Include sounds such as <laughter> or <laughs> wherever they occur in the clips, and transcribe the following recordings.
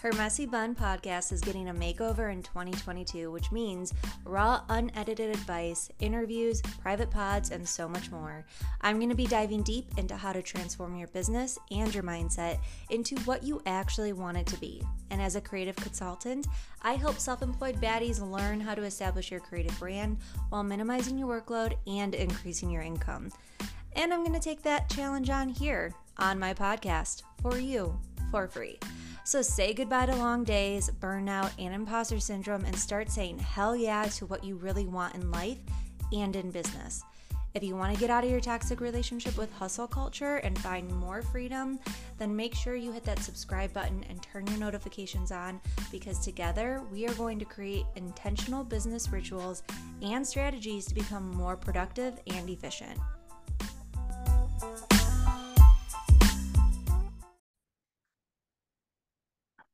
Her Messy Bun podcast is getting a makeover in 2022, which means raw, unedited advice, interviews, private pods, and so much more. I'm going to be diving deep into how to transform your business and your mindset into what you actually want it to be. And as a creative consultant, I help self employed baddies learn how to establish your creative brand while minimizing your workload and increasing your income. And I'm going to take that challenge on here on my podcast for you for free. So say goodbye to long days, burnout, and imposter syndrome and start saying hell yeah to what you really want in life and in business. If you want to get out of your toxic relationship with hustle culture and find more freedom, then make sure you hit that subscribe button and turn your notifications on because together we are going to create intentional business rituals and strategies to become more productive and efficient.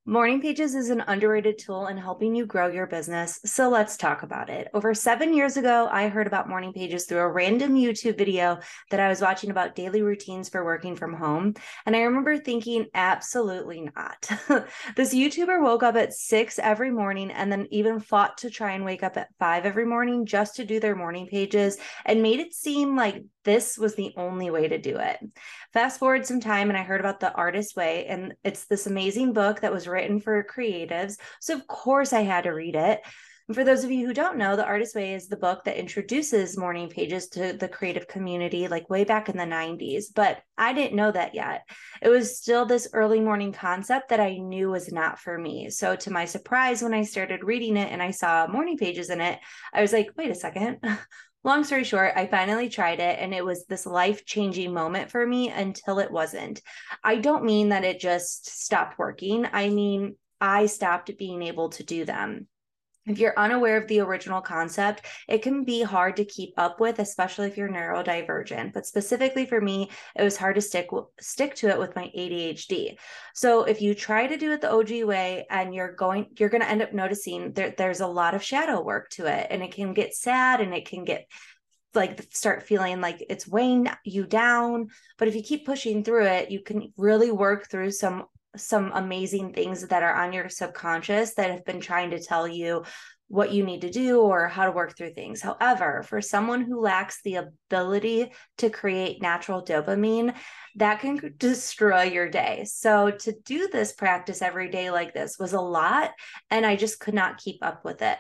Morning Pages is an underrated tool in helping you grow your business, so let's talk about it. Over seven years ago, I heard about Morning Pages through a random YouTube video that I was watching about daily routines for working from home. And I remember thinking, absolutely not. <laughs> this YouTuber woke up at six every morning and then even fought to try and wake up at five every morning just to do their morning pages and made it seem like this was the only way to do it. Fast forward some time, and I heard about The Artist Way, and it's this amazing book that was written for creatives. So, of course, I had to read it. And for those of you who don't know, The Artist Way is the book that introduces morning pages to the creative community, like way back in the 90s. But I didn't know that yet. It was still this early morning concept that I knew was not for me. So, to my surprise, when I started reading it and I saw morning pages in it, I was like, wait a second <laughs> long story short, I finally tried it and it was this life changing moment for me until it wasn't. I don't mean that it just stopped working. I mean, I stopped being able to do them. If you're unaware of the original concept, it can be hard to keep up with, especially if you're neurodivergent. But specifically for me, it was hard to stick stick to it with my ADHD. So if you try to do it the OG way and you're going you're going to end up noticing that there's a lot of shadow work to it and it can get sad and it can get like start feeling like it's weighing you down but if you keep pushing through it you can really work through some some amazing things that are on your subconscious that have been trying to tell you what you need to do or how to work through things. However, for someone who lacks the ability to create natural dopamine, that can <laughs> destroy your day. So, to do this practice every day like this was a lot, and I just could not keep up with it.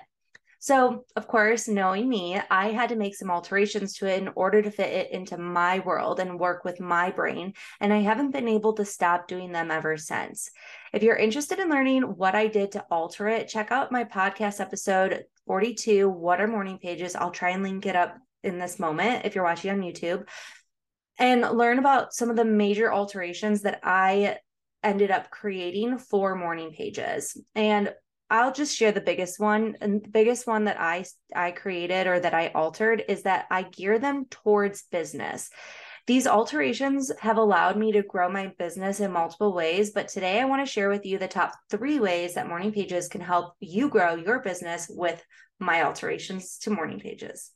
So, of course, knowing me, I had to make some alterations to it in order to fit it into my world and work with my brain. And I haven't been able to stop doing them ever since. If you're interested in learning what I did to alter it, check out my podcast episode 42 What are morning pages? I'll try and link it up in this moment if you're watching on YouTube and learn about some of the major alterations that I ended up creating for morning pages. And I'll just share the biggest one. And the biggest one that I I created or that I altered is that I gear them towards business. These alterations have allowed me to grow my business in multiple ways, but today I want to share with you the top 3 ways that morning pages can help you grow your business with my alterations to morning pages.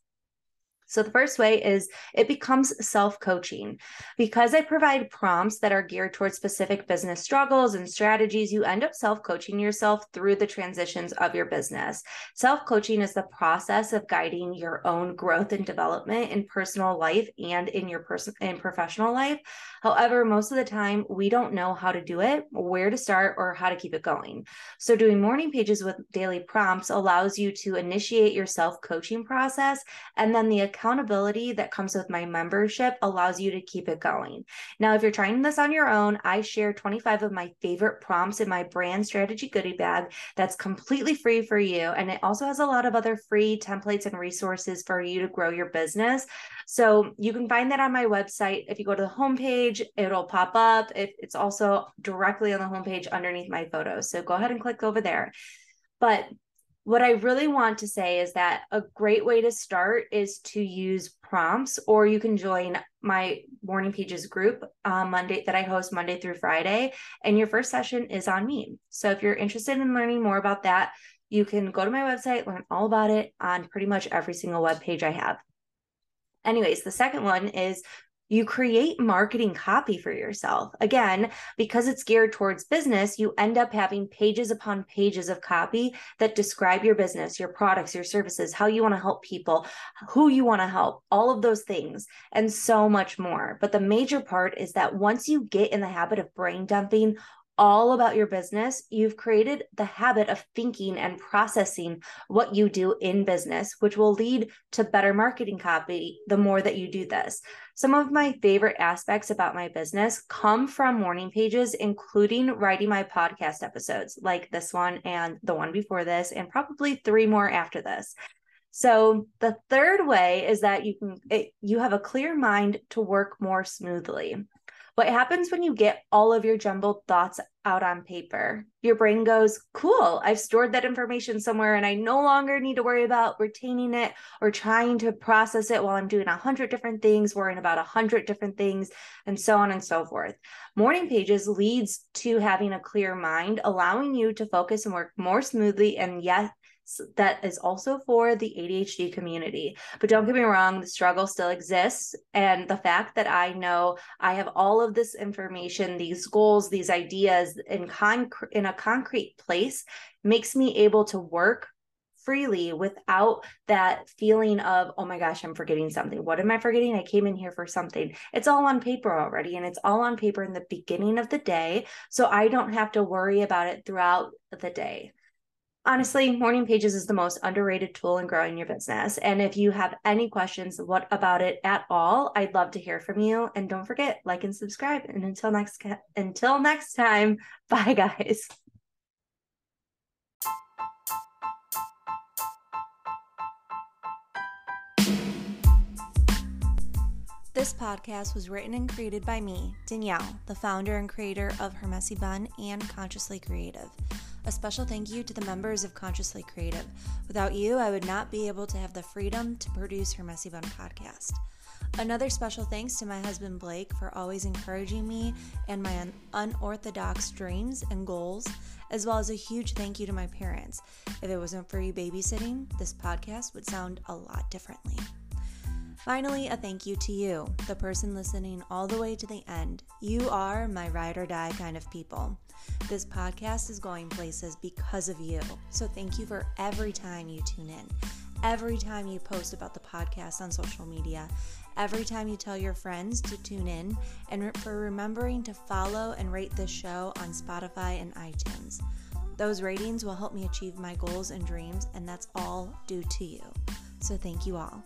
So, the first way is it becomes self coaching. Because I provide prompts that are geared towards specific business struggles and strategies, you end up self coaching yourself through the transitions of your business. Self coaching is the process of guiding your own growth and development in personal life and in your person and professional life. However, most of the time we don't know how to do it, where to start, or how to keep it going. So, doing morning pages with daily prompts allows you to initiate your self coaching process and then the accountability that comes with my membership allows you to keep it going. Now, if you're trying this on your own, I share 25 of my favorite prompts in my brand strategy goodie bag that's completely free for you. And it also has a lot of other free templates and resources for you to grow your business. So you can find that on my website. If you go to the homepage, it'll pop up. It's also directly on the homepage underneath my photos. So go ahead and click over there. But what I really want to say is that a great way to start is to use prompts, or you can join my morning pages group uh, Monday that I host Monday through Friday. And your first session is on me. So if you're interested in learning more about that, you can go to my website, learn all about it on pretty much every single web page I have. Anyways, the second one is you create marketing copy for yourself. Again, because it's geared towards business, you end up having pages upon pages of copy that describe your business, your products, your services, how you want to help people, who you want to help, all of those things, and so much more. But the major part is that once you get in the habit of brain dumping all about your business, you've created the habit of thinking and processing what you do in business, which will lead to better marketing copy the more that you do this. Some of my favorite aspects about my business come from morning pages, including writing my podcast episodes like this one and the one before this, and probably three more after this. So the third way is that you can it, you have a clear mind to work more smoothly. What happens when you get all of your jumbled thoughts out on paper? Your brain goes, Cool, I've stored that information somewhere and I no longer need to worry about retaining it or trying to process it while I'm doing a hundred different things, worrying about a hundred different things, and so on and so forth. Morning pages leads to having a clear mind, allowing you to focus and work more smoothly and yet that is also for the ADHD community. But don't get me wrong, the struggle still exists. And the fact that I know I have all of this information, these goals, these ideas in, concrete in a concrete place makes me able to work freely without that feeling of, oh my gosh, I'm forgetting something. What am I forgetting? I came in here for something. It's all on paper already, and it's all on paper in the beginning of the day. So I don't have to worry about it throughout the day honestly, morning pages is the most underrated tool in growing your business. And if you have any questions what about it at all, I'd love to hear from you. And don't forget, like and subscribe. And until next until next time, <laughs> bye guys. This podcast was written and created by me, Danielle, the founder and creator of Her Messy Bun and Consciously Creative. A special thank you to the members of Consciously Creative. Without you, I would not be able to have the freedom to produce her Messy Bun podcast. Another special thanks to my husband Blake for always encouraging me and my un- unorthodox dreams and goals, as well as a huge thank you to my parents. If it wasn't for you babysitting, this podcast would sound a lot differently. Finally, a thank you to you, the person listening all the way to the end. You are my ride or die kind of people. This podcast is going places because of you. So thank you for every time you tune in, every time you post about the podcast on social media, every time you tell your friends to tune in, and for remembering to follow and rate this show on Spotify and iTunes. Those ratings will help me achieve my goals and dreams, and that's all due to you. So thank you all.